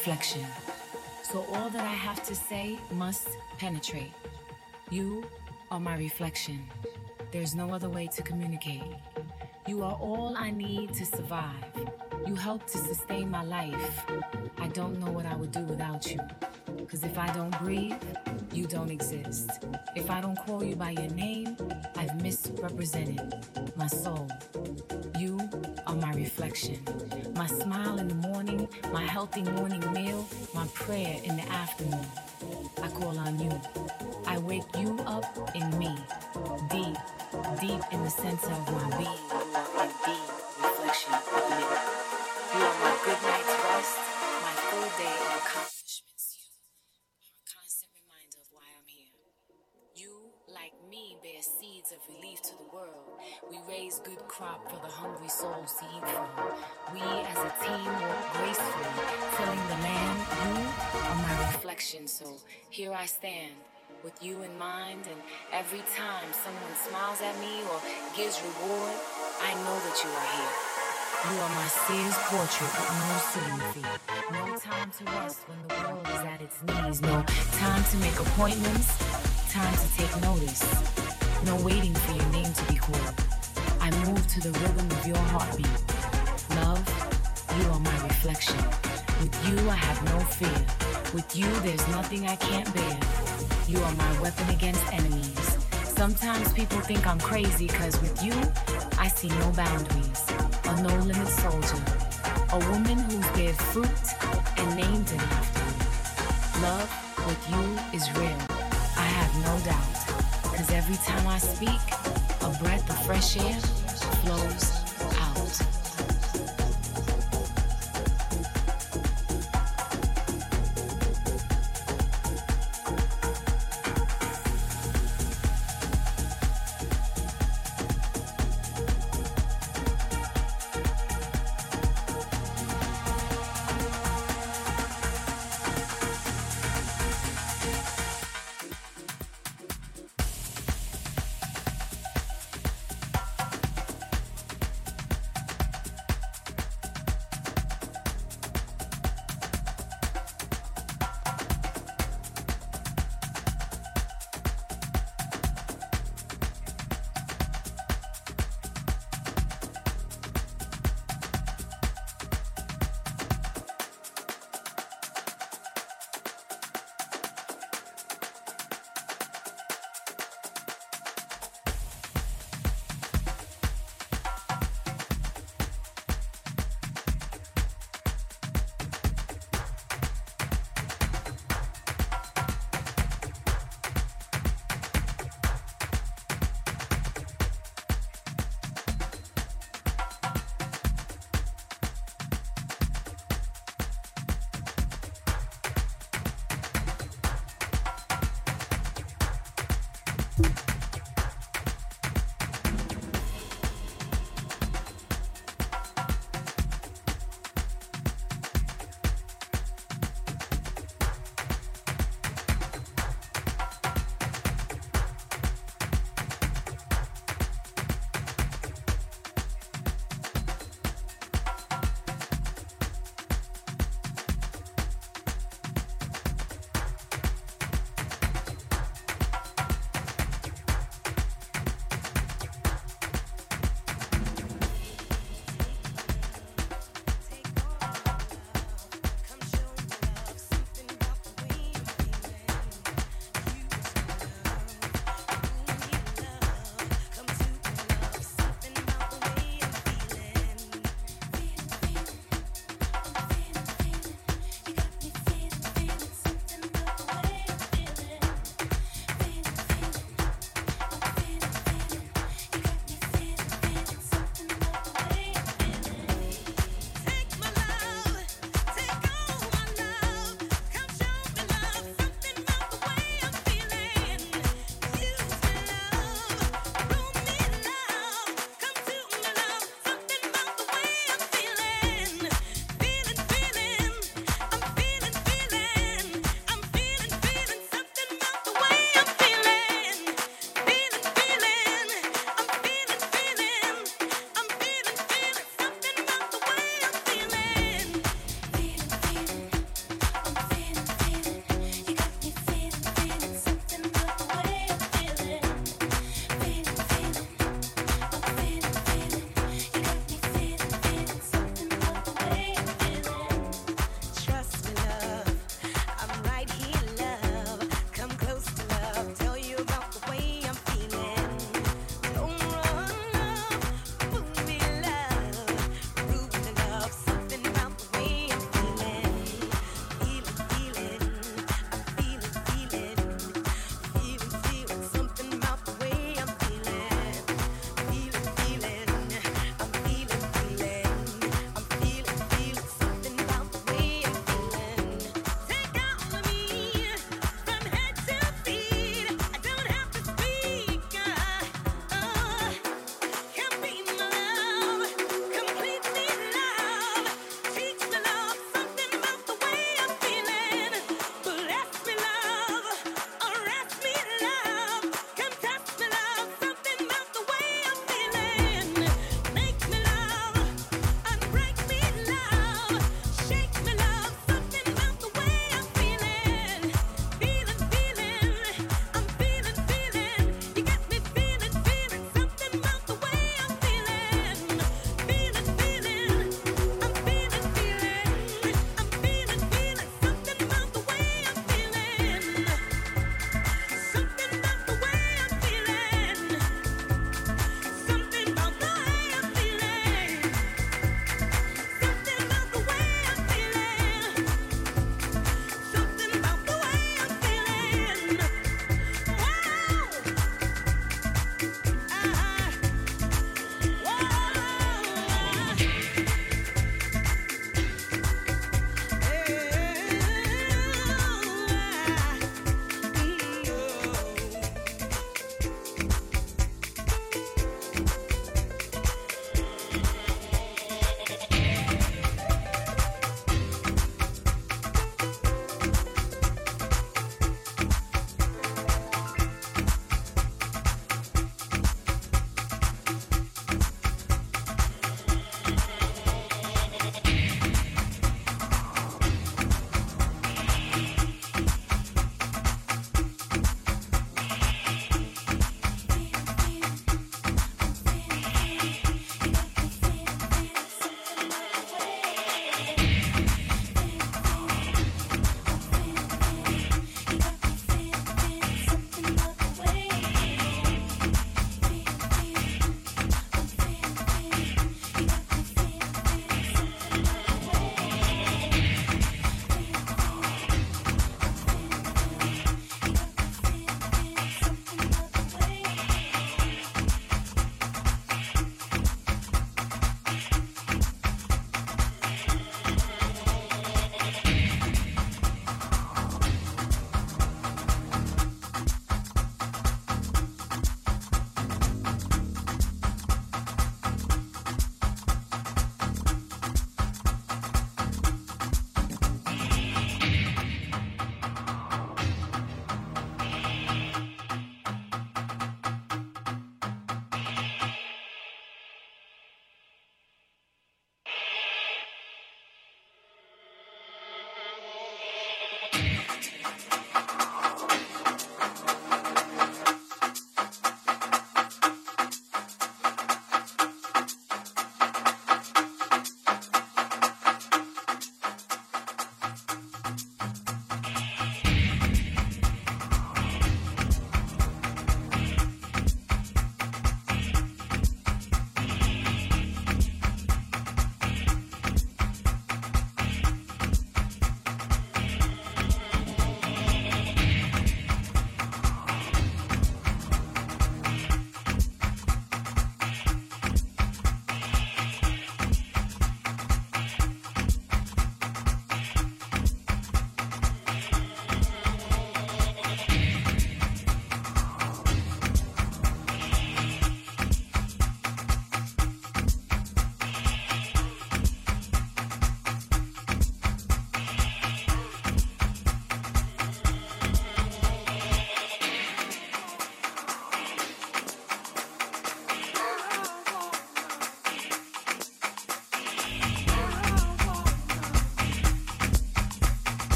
reflection. So all that I have to say must penetrate. You are my reflection. There's no other way to communicate. You are all I need to survive. You help to sustain my life. I don't know what I would do without you. Cause if I don't breathe, you don't exist. If I don't call you by your name, I've misrepresented healthy morning meal, my prayer in the afternoon. So here I stand. With you in mind, and every time someone smiles at me or gives reward, I know that you are here. You are my seer's portrait with no sitting. No time to rest when the world is at its knees. No time to make appointments. Time to take notice. No waiting for your name to be called. I move to the rhythm of your heartbeat. Love, you are my reflection. With you, I have no fear. With you, there's nothing I can't bear. You are my weapon against enemies. Sometimes people think I'm crazy, cause with you, I see no boundaries. A no limit soldier. A woman who's bared fruit and named him after me. Love with you is real. I have no doubt. Cause every time I speak, a breath of fresh air flows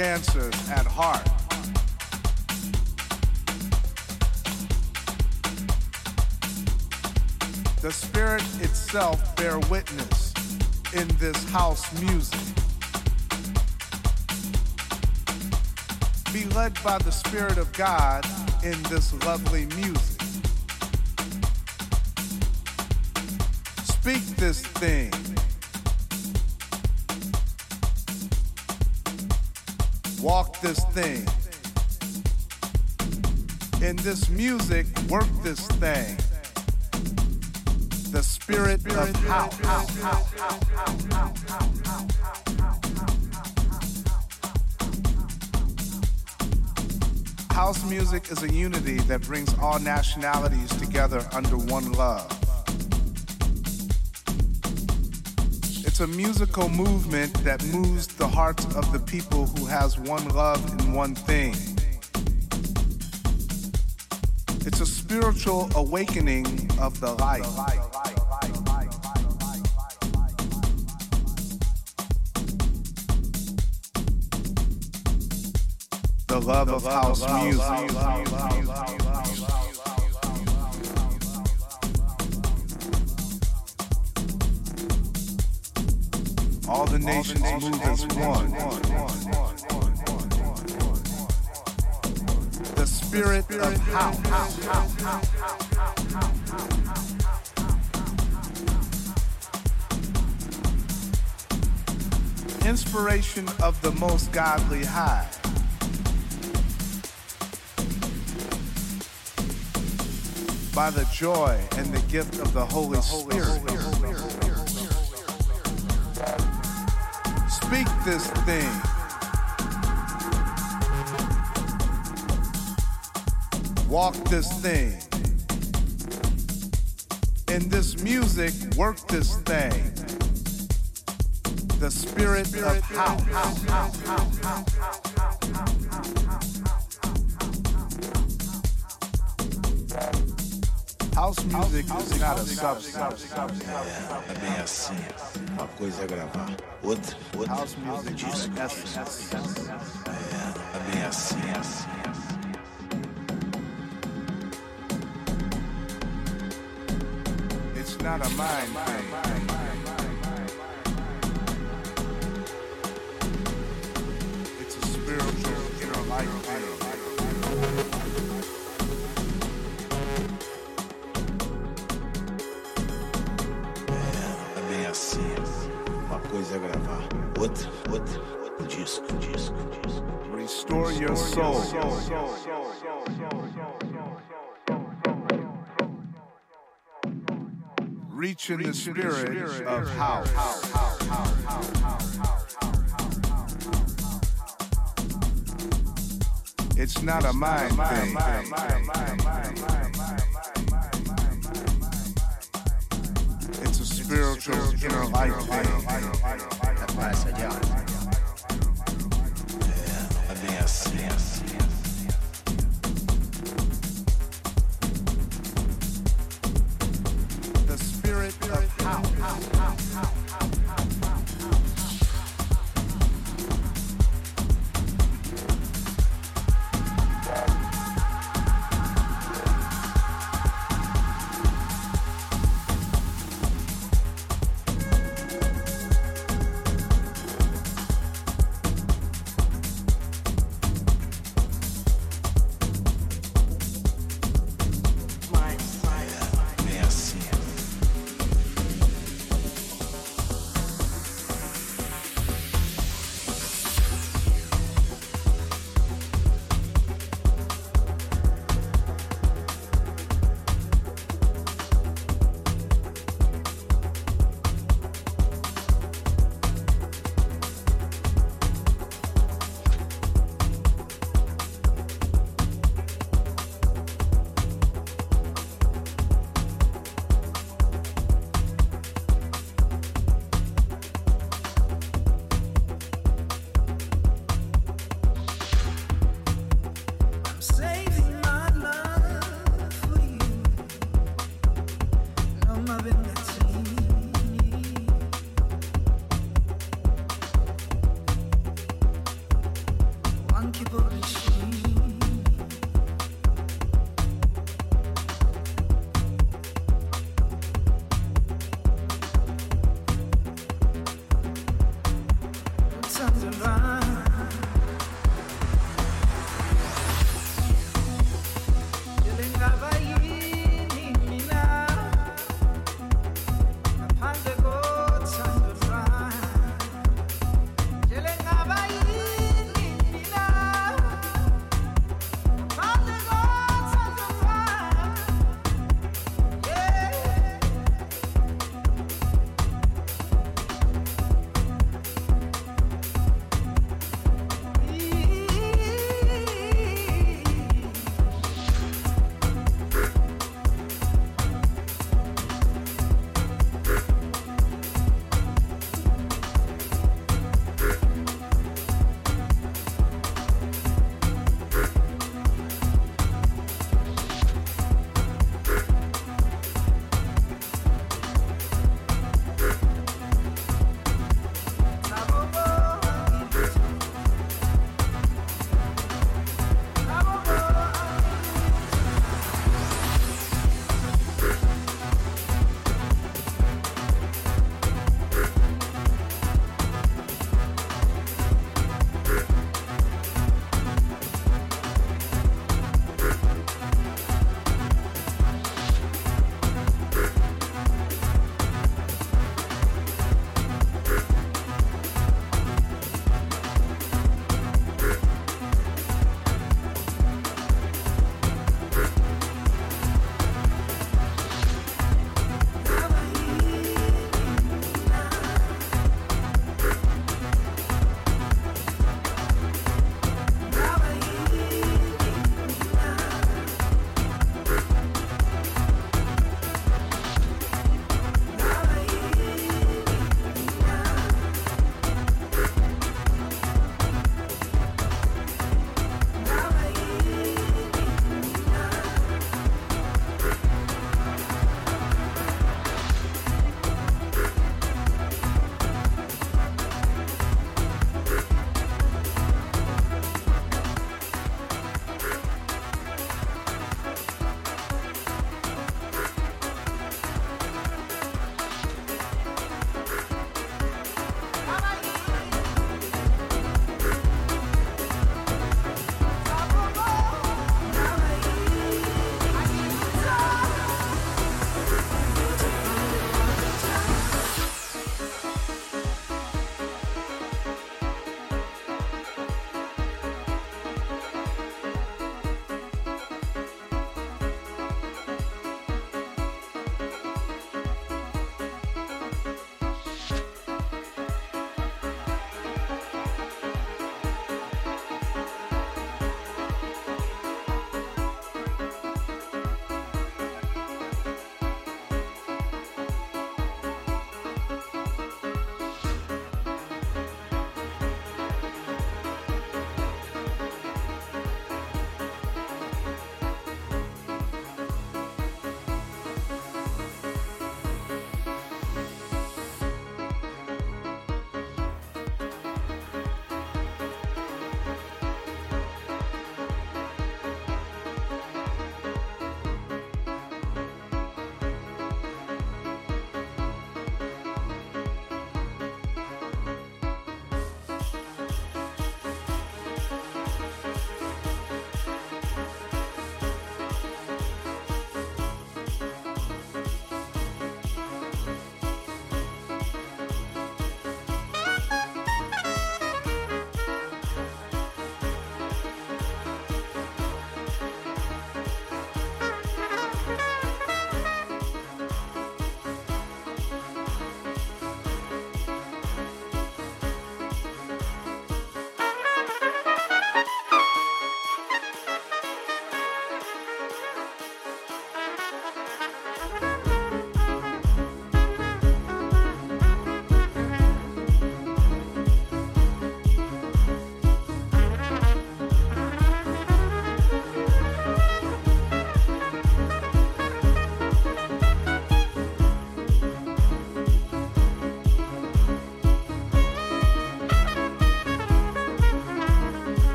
dancers at heart. The spirit itself bear witness in this house music. Be led by the Spirit of God in this lovely music. Speak this thing. Walk this thing. In this music, work this thing. The spirit, of house. House music is a unity that brings all nationalities together under one love. It's a musical movement that moves the hearts of the people who has one love and one thing. It's a spiritual awakening of the light. The love of house music. Nations move as one. The spirit of house. Inspiration of the most godly high. By the joy and the gift of the Holy Spirit. Speak this thing. Walk this thing. In this music, work this thing. The spirit of house. House music is not a substance. É bem assim. Uma coisa é gravar, outra, outra House music is disco. É, é bem assim, é assim. It's not a mind thing. Soul. Reach in the spirit of house. It's not a mind thing. It's a spiritual inner life thing. É spirit of house. get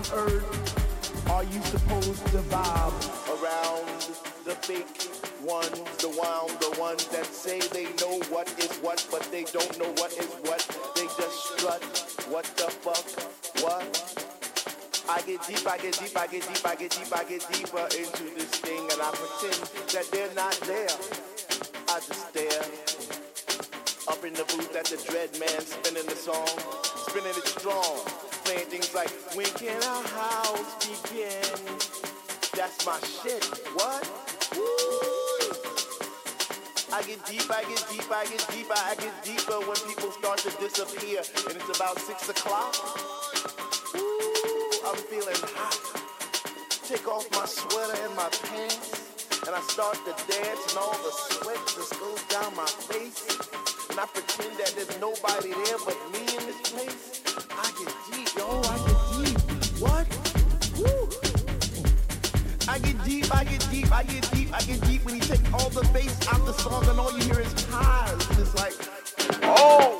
On earth are you supposed to vibe around the fake ones, the wild, the ones that say they know what is what, but they don't know what is what. They just strut. What the fuck? What? I get deep, I get deep, I get deep, I get deep, I get deeper into this thing, and I pretend that they're not there. I just stare up in the booth at the dread man spinning the song, spinning it strong, playing things like When can our house begin? That's my shit. What? Woo! I get deep, I get deep, I get deeper, I get deeper when people start to disappear, and it's about six o'clock. Ooh, I'm feeling hot. Take off my sweater and my pants, and I start to dance, and all the sweat just goes down my face. And I pretend that there's nobody there but me in this place. I get deep, yo, I get deep. What? Woo! I get deep, I get deep, I get deep, I get deep when you take all the bass out the song and all you hear is highs. It's like, oh!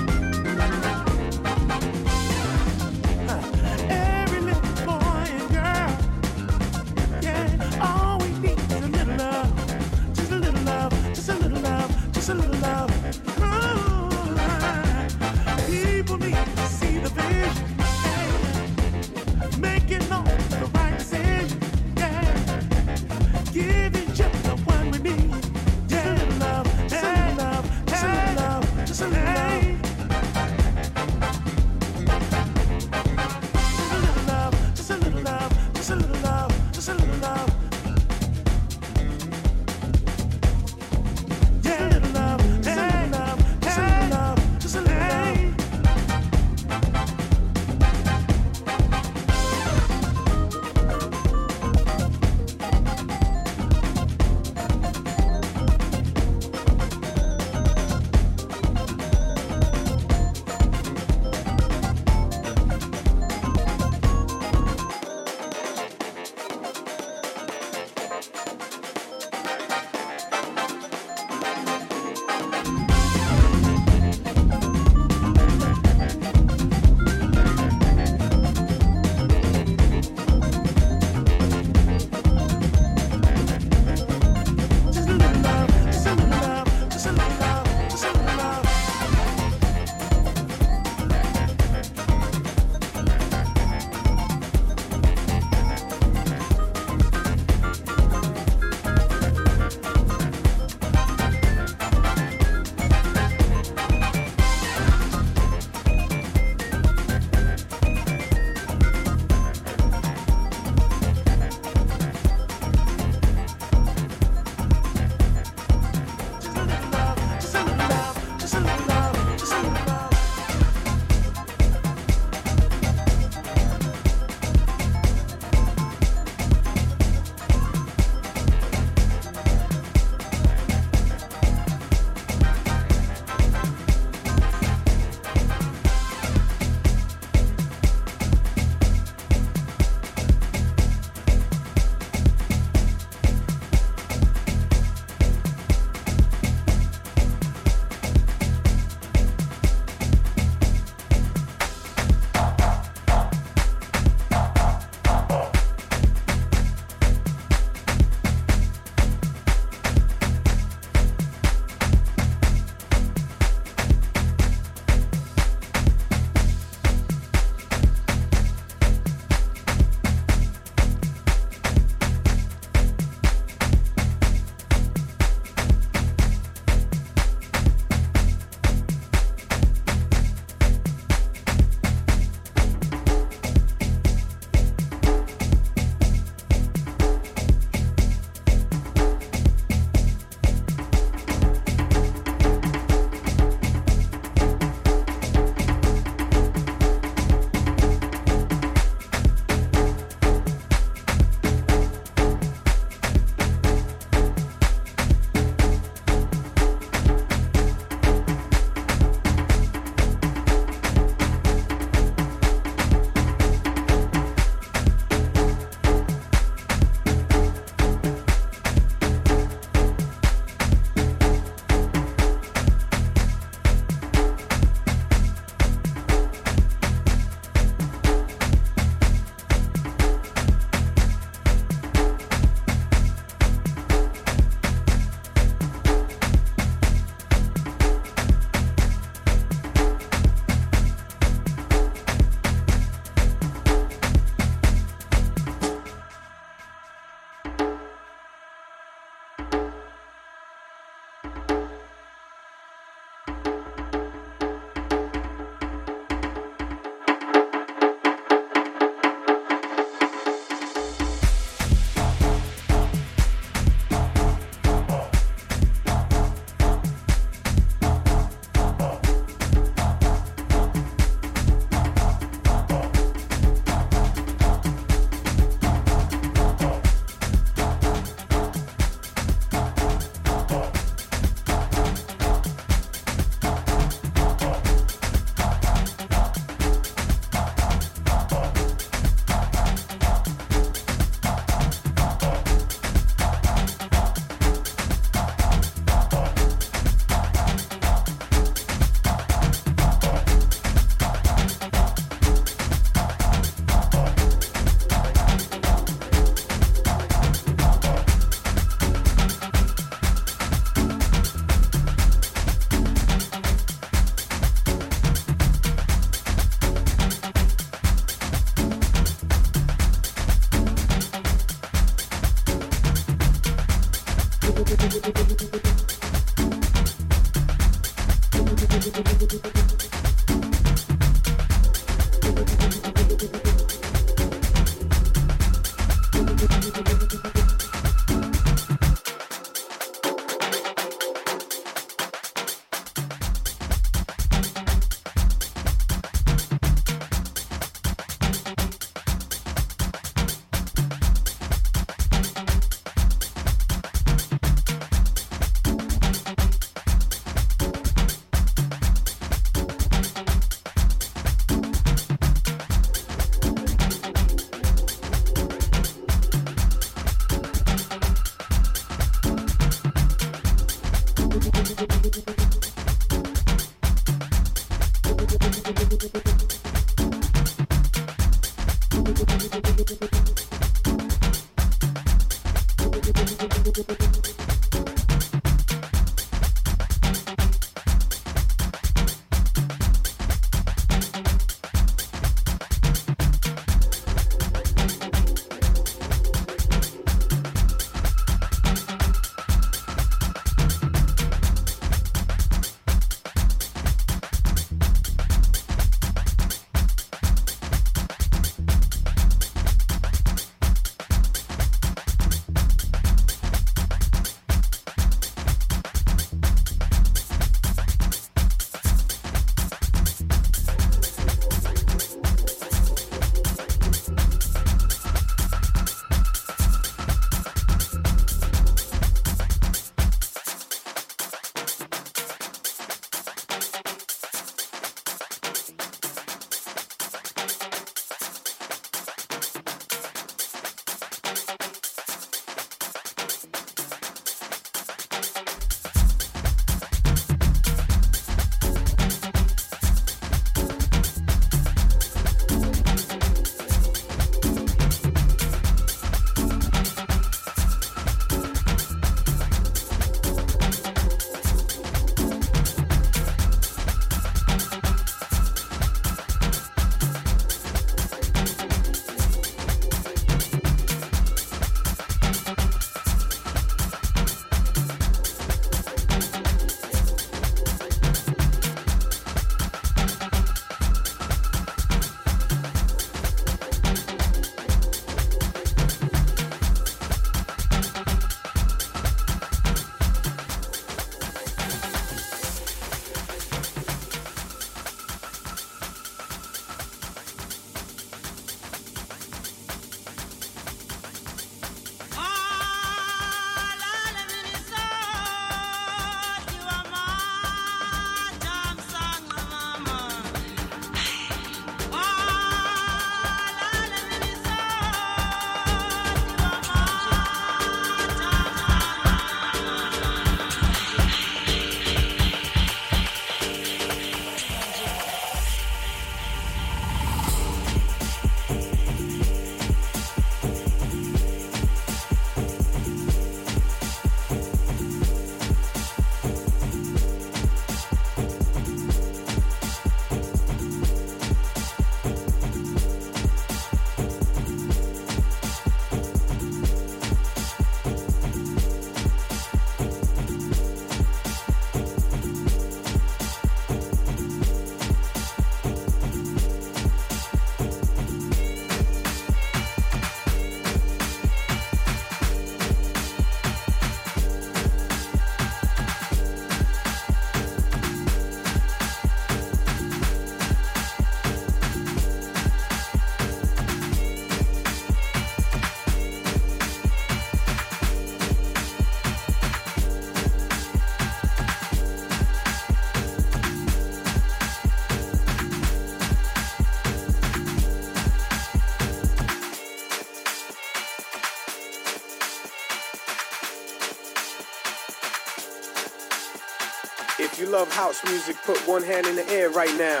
House music, put one hand in the air right now.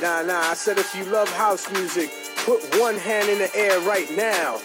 Nah, nah, I said if you love house music, put one hand in the air right now.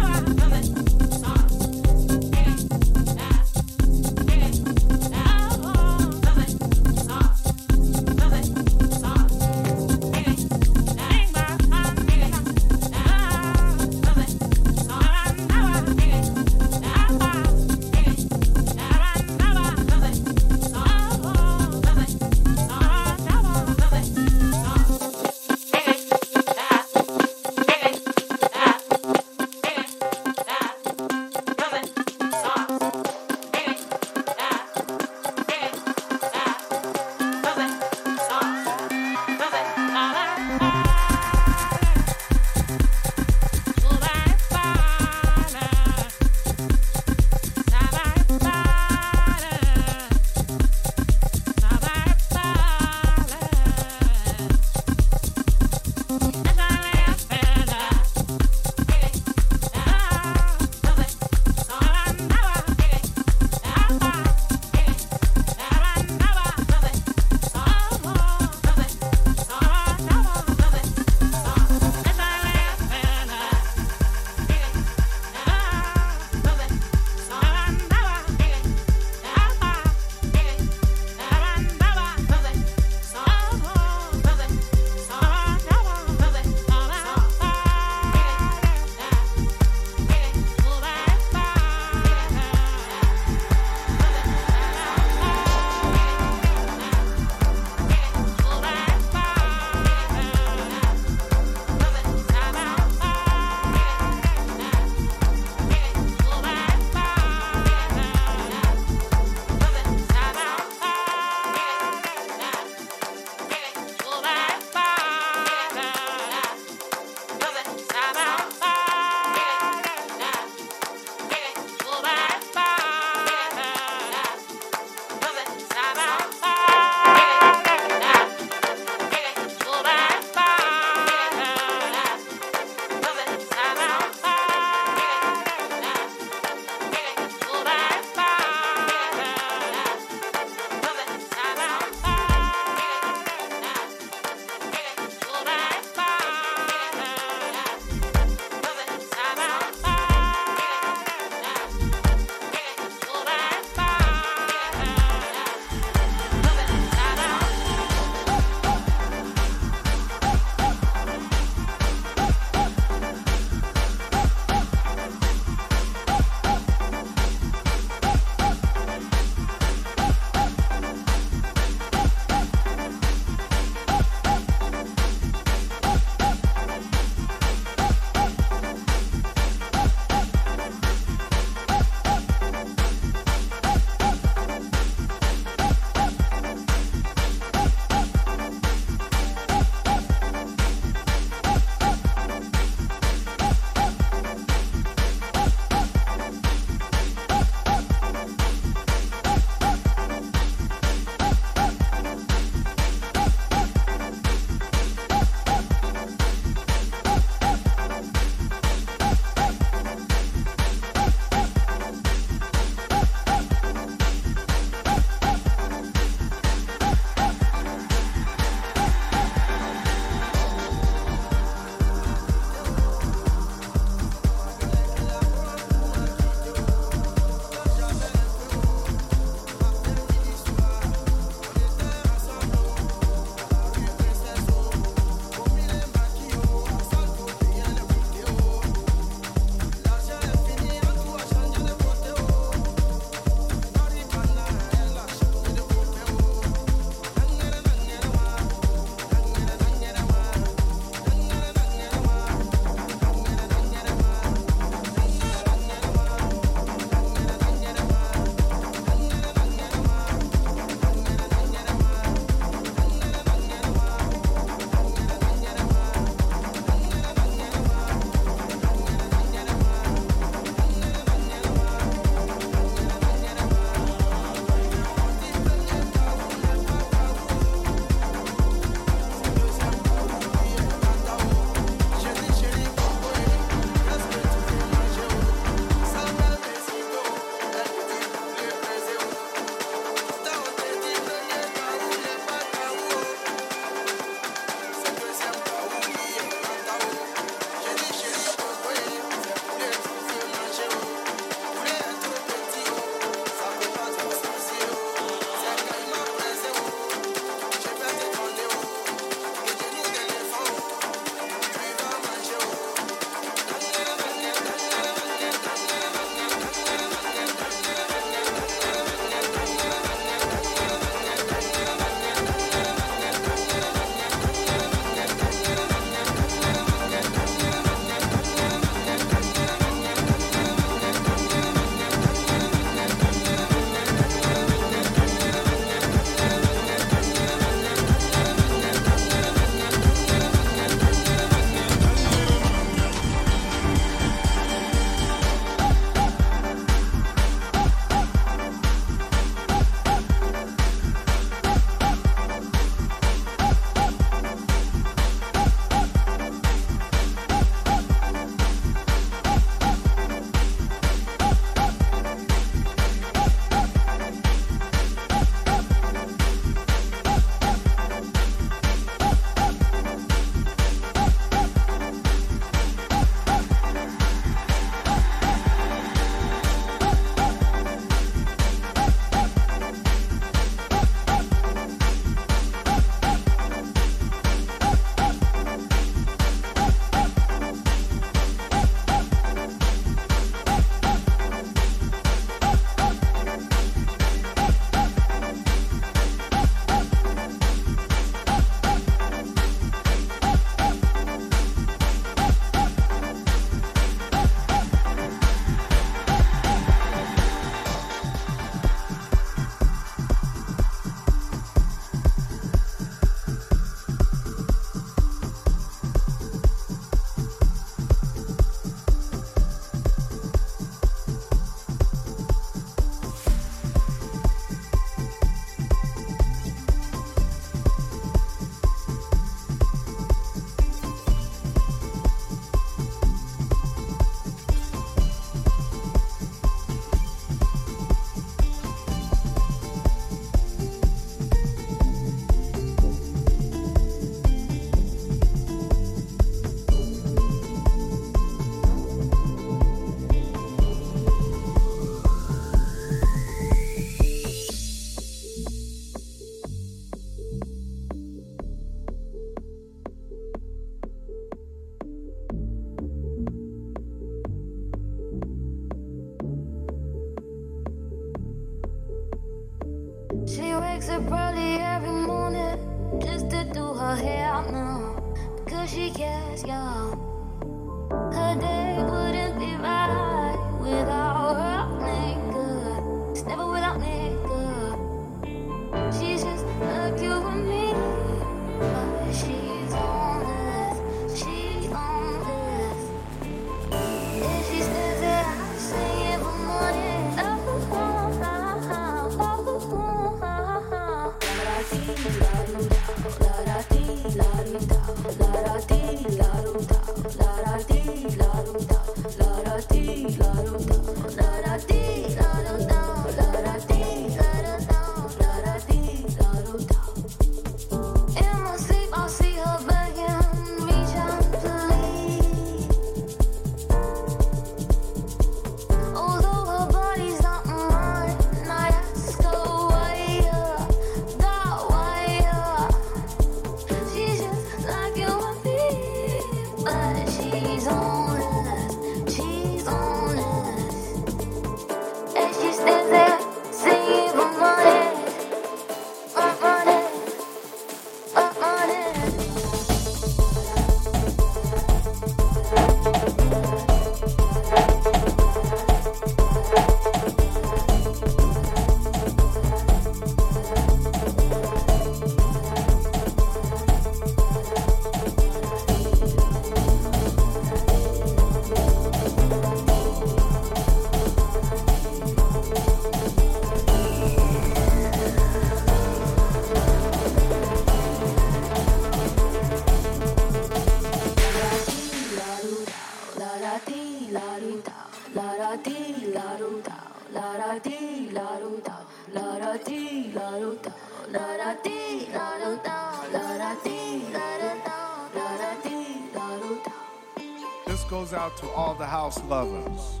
lost lovers,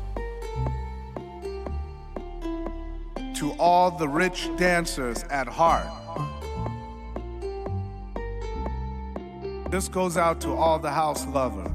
to all the rich dancers at heart. This goes out to all the house lovers.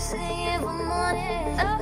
say it one morning.